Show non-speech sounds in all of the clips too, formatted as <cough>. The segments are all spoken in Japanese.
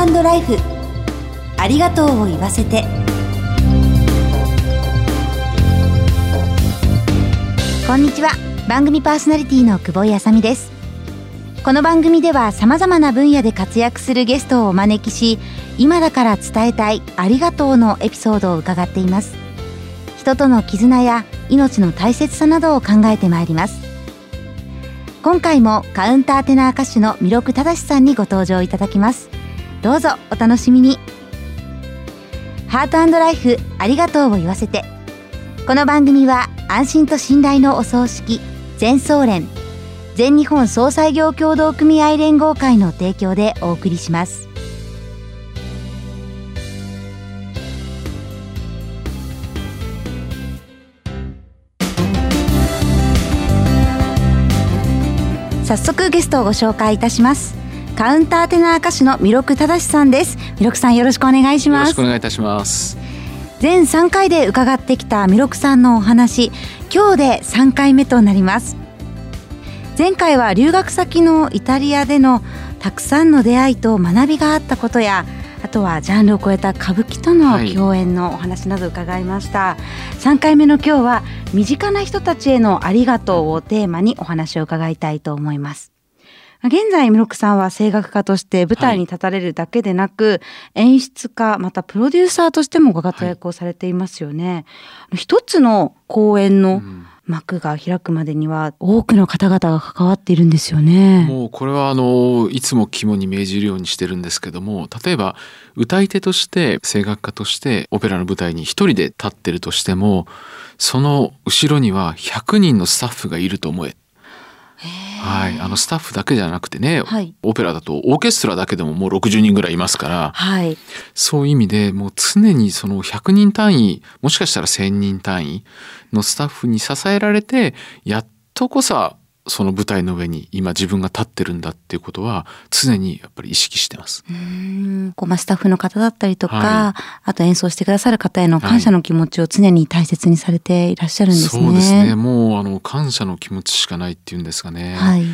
ートライフ。ありがとうを言わせて。こんにちは。番組パーソナリティの久保井あさみです。この番組では様々な分野で活躍するゲストをお招きし今だから伝えたいありがとうのエピソードを伺っています。人との絆や命の大切さなどを考えてまいります。今回もカウンターテナー歌手の弥勒正さんにご登場いただきます。どうぞお楽しみに。ハートライフありがとうを言わせて。この番組は安心と信頼のお葬式全総連全日本総裁業協同組合連合会の提供でお送りします。早速ゲストをご紹介いたします。カウンターテナー歌手の弥勒正さんです。弥勒さんよろしくお願いします。よろしくお願いいたします。全3回で伺ってきた弥勒さんのお話。今日で3回目となります。前回は留学先のイタリアでのたくさんの出会いと学びがあったことやあとはジャンルを超えた歌舞伎との共演のお話など伺いました、はい、3回目の今日は身近な人たちへのありがとうをテーマにお話を伺いたいと思います現在、ミロクさんは声楽家として舞台に立たれるだけでなく、はい、演出家、またプロデューサーとしてもご活躍をされていますよね。はい、一つの公演の幕が開くまでには多くの方々が関わっているんですよね。もうこれはあのいつも肝に銘じるようにしてるんですけども例えば歌い手として声楽家としてオペラの舞台に一人で立ってるとしてもその後ろには100人のスタッフがいると思えはい、あのスタッフだけじゃなくてね、はい、オペラだとオーケストラだけでももう60人ぐらいいますから、はい、そういう意味でもう常にその100人単位もしかしたら1,000人単位のスタッフに支えられてやっとこそその舞台の上に今自分が立ってるんだっていうことは常にやっぱり意識してます。うんこうまあスタッフの方だったりとか、はい、あと演奏してくださる方への感謝の気持ちを常に大切にされていらっしゃるんですね。そうですね。もうあの感謝の気持ちしかないっていうんですかね。はい、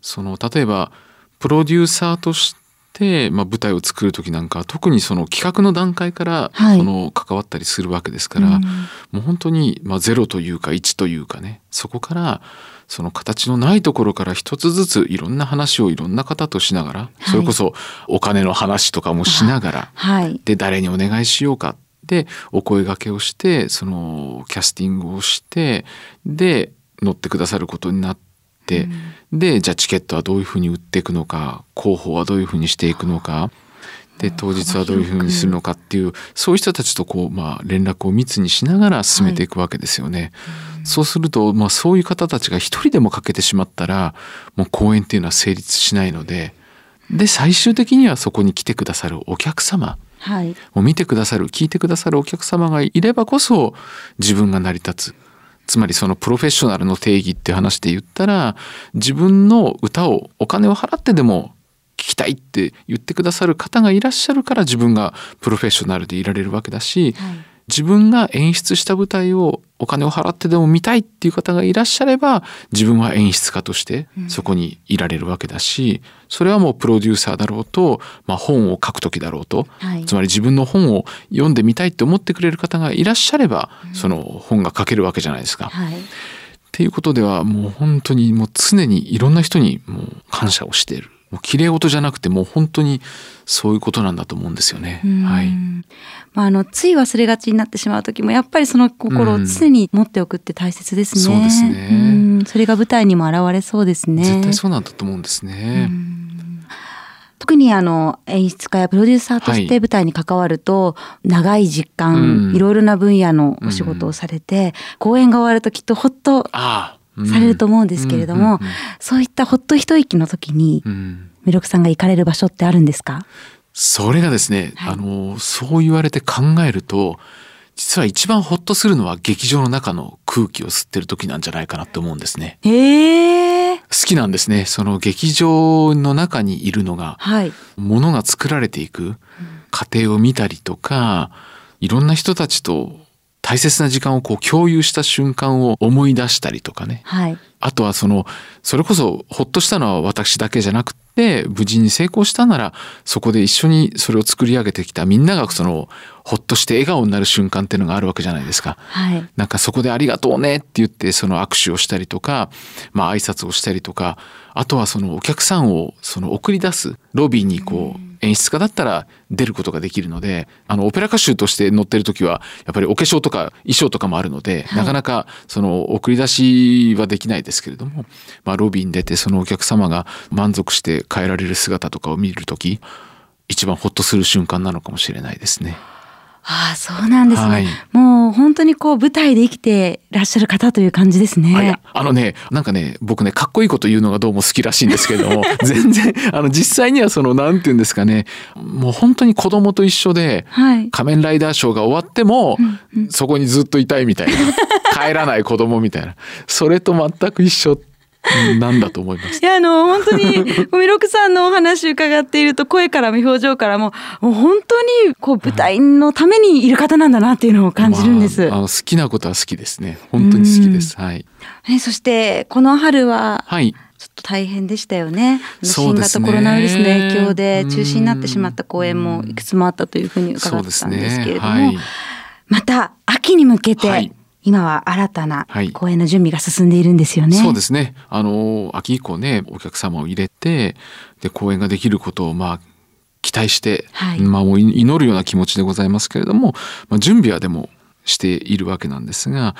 その例えばプロデューサーとして、まあ、舞台を作る時なんか特にその企画の段階から、その関わったりするわけですから、うん、もう本当に、まあ、ゼロというか1というかねそこからその形のないところから一つずついろんな話をいろんな方としながら、はい、それこそお金の話とかもしながら、はい、で誰にお願いしようかでお声がけをしてそのキャスティングをしてで乗ってくださることになって、うん、でじゃあチケットはどういうふうに売っていくのか広報はどういうふうにしていくのか。で当日はどういうふうにするのかっていうそういう人たちとこう、まあ、連絡を密にしながら進めていくわけですよね。はいそうすると、まあ、そういう方たちが一人でも欠けてしまったらもう公演っていうのは成立しないのでで最終的にはそこに来てくださるお客様、はい、もう見てくださる聞いてくださるお客様がいればこそ自分が成り立つ。つまりそのプロフェッショナルの定義って話で言ったら自分の歌をお金を払ってでも聞きたいって言ってくださる方がいらっしゃるから自分がプロフェッショナルでいられるわけだし、はい、自分が演出した舞台をお金を払ってでも見たいっていう方がいらっしゃれば自分は演出家としてそこにいられるわけだし、それはもうプロデューサーだろうと、まあ、本を書く時だろうと、はい、つまり自分の本を読んでみたいって思ってくれる方がいらっしゃれば、その本が書けるわけじゃないですか。はい。っていうことではもう本当にもう常にいろんな人にもう感謝をしているもう綺麗事じゃなくてもう本当にそういうことなんだと思うんですよね。はい。まああのつい忘れがちになってしまう時もやっぱりその心を常に持っておくって大切ですね。そうですね。それが舞台にも現れそうですね。絶対そうなんだと思うんですね。特にあの演出家やプロデューサーとして舞台に関わると、長い実感、いろいろな分野のお仕事をされて、公演が終わるときっとほっとされると思うんですけれども、そういったほっと一息の時に、弥勒さんが行かれる場所ってあるんですか？それがですね、はい、あのそう言われて考えると実は一番ほっとするのは劇場の中の空気を吸ってる時なんじゃないかなって思うんですね。へ好きなんですね。その劇場の中にいるのが、はい、ものが作られていく過程を見たりとか、いろんな人たちと大切な時間をこう共有した瞬間を思い出したりとかね、はい、あとはそのそれこそほっとしたのは私だけじゃなくて無事に成功したならそこで一緒にそれを作り上げてきたみんながそのほっとして笑顔になる瞬間っていうのがあるわけじゃないですか。はい、なんかそこでありがとうねって言ってその握手をしたりとか、まあ挨拶をしたりとか、あとはそのお客さんをその送り出すロビーにこう演出家だったら出ることができるのであのオペラ歌手として乗ってる時はやっぱりお化粧とか衣装とかもあるので、はい、なかなかその送り出しはできないですけれども、まあ、ロビーに出てそのお客様が満足して帰られる姿とかを見る時一番ほっとする瞬間なのかもしれないですね。ああそうなんですね、はい、もう本当にこう舞台で生きてらっしゃる方という感じですね。あのねなんかね僕ねかっこいいこと言うのがどうも好きらしいんですけれども <laughs> 全然あの実際にはそのなんていうんですかね。もう本当に子供と一緒で、はい、仮面ライダーショーが終わっても、うんうん、そこにずっといたいみたいな。帰らない子供みたいな。それと全く一緒なんだと思います。いやあの本当にみろくさんのお話伺っていると声からも表情からももう本当にこう舞台のためにいる方なんだなっていうのを感じるんです。まあ、あの好きなことは好きですね。本当に好きです。はい。えそしてこの春は、はい。ちょっと大変でしたよね。新型コロナウイルスの影響で中止になってしまった公演もいくつもあったというふうに伺ったんですけれども、ねはい、また秋に向けて、はい今は新たな公演の準備が進んでいるんですよね。はい、そうですね。あの秋以降ねお客様を入れてで公演ができることをまあ期待して、はい、まあもう祈るような気持ちでございますけれども、まあ、準備はでもしているわけなんですが、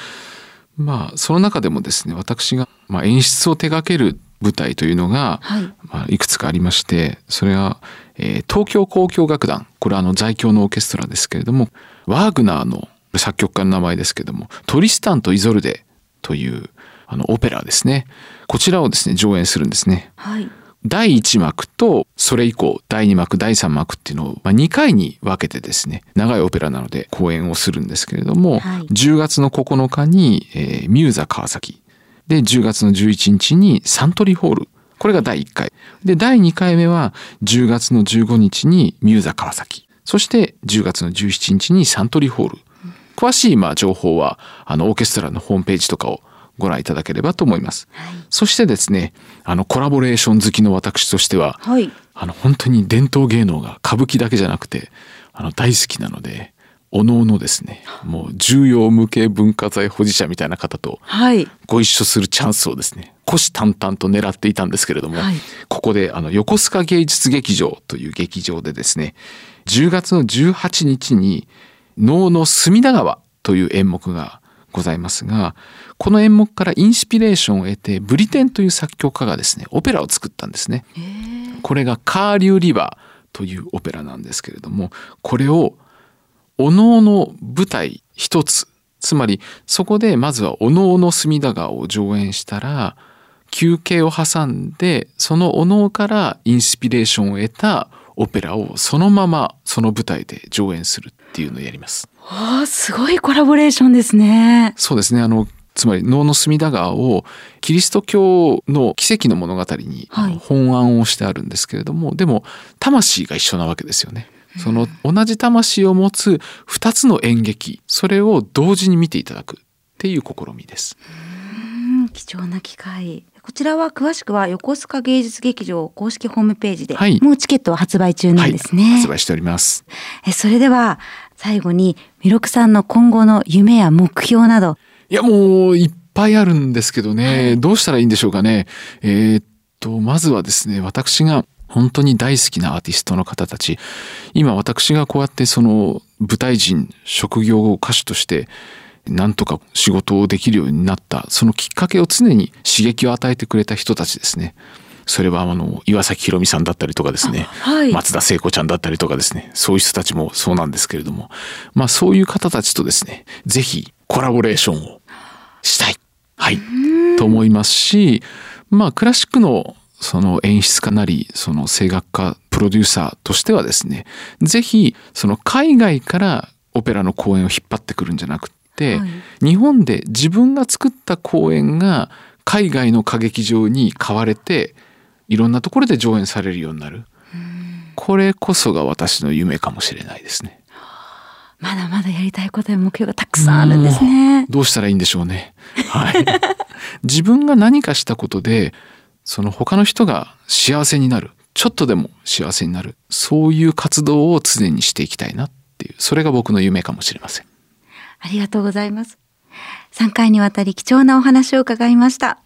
まあその中でもですね私がまあ演出を手掛ける舞台というのが、はいまあ、いくつかありましてそれは、えー、東京交響楽団これはあの在京のオーケストラですけれどもワーグナーの作曲家の名前ですけども、トリスタンとイゾルデというあのオペラですね。こちらをですね、上演するんですね。はい。第1幕とそれ以降第2幕第3幕っていうのを、まあ、2回に分けてですね長いオペラなので公演をするんですけれども、はい、10月の9日に、えー、ミューザ川崎で10月の11日にサントリーホールこれが第1回で第2回目は10月の15日にミューザ川崎そして10月の17日にサントリーホール詳しいまあ情報はあのオーケストラのホームページとかをご覧いただければと思います。はい、そしてですね、あのコラボレーション好きの私としては、はい、あの本当に伝統芸能が歌舞伎だけじゃなくてあの大好きなので、おのおのですね、もう重要無形文化財保持者みたいな方とご一緒するチャンスをですね、虎視眈々と狙っていたんですけれども、はい、ここであの横須賀芸術劇場という劇場でですね、10月の18日に能の隅田川という演目がございますがこの演目からインスピレーションを得てブリテンという作曲家がですねオペラを作ったんですね。これがカーリューリバーというオペラなんですけれどもこれをおのおの舞台一つつまりそこでまずはおのおの隅田川を上演したら休憩を挟んでそのおのおからインスピレーションを得たオペラをそのままその舞台で上演するっていうのをやります。あすごいコラボレーションですね。そうですね。あのつまり能の隅田川をキリスト教の奇跡の物語に本案をしてあるんですけれども、はい、でも魂が一緒なわけですよね。その同じ魂を持つ2つの演劇それを同時に見ていただくっていう試みです。貴重な機会こちらは詳しくは横須賀芸術劇場公式ホームページで、はい、もうチケットは発売中なんですね、はい、発売しております。えそれでは最後に弥勒さんの今後の夢や目標など。いやもういっぱいあるんですけどね、はい、どうしたらいいんでしょうかね。えー、っとまずはですね私が本当に大好きなアーティストの方たち。今私がこうやってその舞台人職業歌手としてなんとか仕事をできるようになった。そのきっかけを常に刺激を与えてくれた人たちですね。それはあの岩崎宏美さんだったりとかですね、はい、松田聖子ちゃんだったりとかですね。そういう人たちもそうなんですけれども。まあそういう方たちとですね是非コラボレーションをしたい、はい、と思いますしまあクラシックのその演出家なりその声楽家プロデューサーとしてはですね是非その海外からオペラの公演を引っ張ってくるんじゃなく、はい、日本で自分が作った公演が海外の歌劇場に買われていろんなところで上演されるようになるこれこそが私の夢かもしれないですね。まだまだやりたいことや目標がたくさんあるんですね。どうしたらいいんでしょうね。はい。自分が何かしたことで、その他の人が幸せになる。ちょっとでも幸せになる。そういう活動を常にしていきたいなっていう、それが僕の夢かもしれません。ありがとうございます。3回にわたり貴重なお話を伺いました。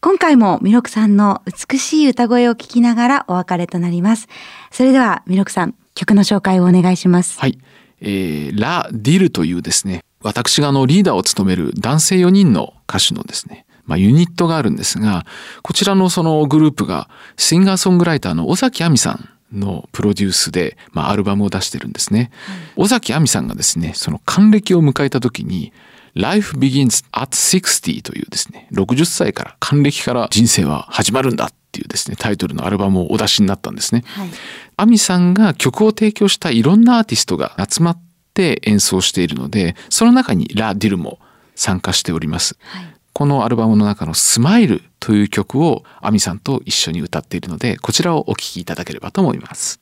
今回もミロクさんの美しい歌声を聞きながらお別れとなります。それではミロクさん、曲の紹介をお願いします。はい。えー、ラ・ディルというですね、私があのリーダーを務める男性4人の歌手のですね、まあ、ユニットがあるんですが、こちらのそのグループがシンガーソングライターの尾崎亜美さんのプロデュースで、まあ、アルバムを出してるんですね。はい、尾崎亜美さんがですね、その還暦を迎えた時に、Life Begins at 60というですね、60歳から還暦から人生は始まるんだっていうですね、タイトルのアルバムをお出しになったんですね。はい、亜美さんが曲を提供したいろんなアーティストが集まって演奏しているので、その中にラ・ディルも参加しております。はいこのアルバムの中のスマイルという曲をアミさんと一緒に歌っているので、こちらをお聴きいただければと思います。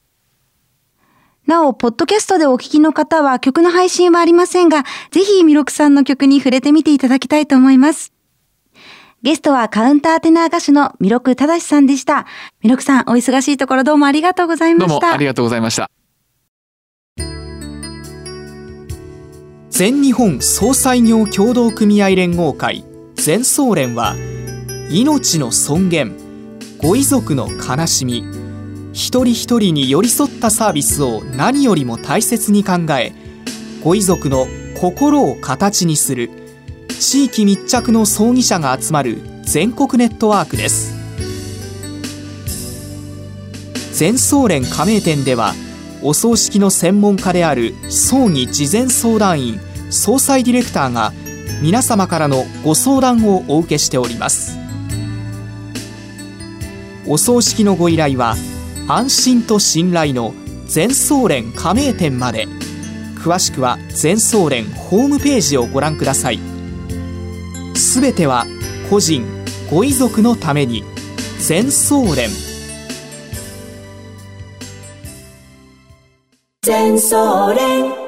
なお、ポッドキャストでお聴きの方は曲の配信はありませんが、ぜひミロクさんの曲に触れてみていただきたいと思います。ゲストはカウンターテナー歌手のミロク正さんでした。ミロクさん、お忙しいところどうもありがとうございました。どうもありがとうございました。全日本総裁業協同組合連合会全総連は命の尊厳ご遺族の悲しみ一人一人に寄り添ったサービスを何よりも大切に考えご遺族の心を形にする地域密着の葬儀者が集まる全国ネットワークです。全総連加盟店ではお葬式の専門家である葬儀事前相談員総裁ディレクターが皆様からのご相談をお受けしております。お葬式のご依頼は安心と信頼の全総連加盟店まで。詳しくは全総連ホームページをご覧ください。すべては個人ご遺族のために。全総連。全総連。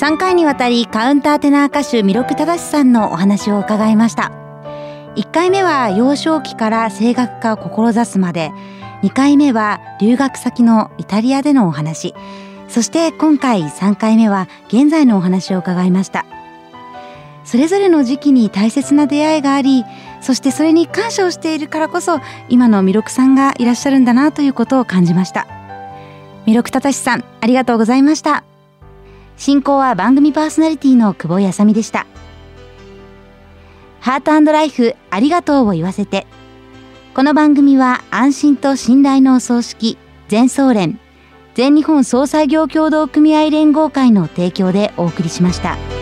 3回にわたりカウンターテナー歌手弥勒正さんのお話を伺いました1回目は幼少期から声楽家を志すまで2回目は留学先のイタリアでのお話そして今回3回目は現在のお話を伺いました。それぞれの時期に大切な出会いがありそしてそれに感謝をしているからこそ今の弥勒さんがいらっしゃるんだなということを感じました。弥勒正さんありがとうございました。進行は番組パーソナリティの久保やさみでした。ハートライフありがとうを言わせて。この番組は安心と信頼のお葬式全総連全日本総裁業協同組合連合会の提供でお送りしました。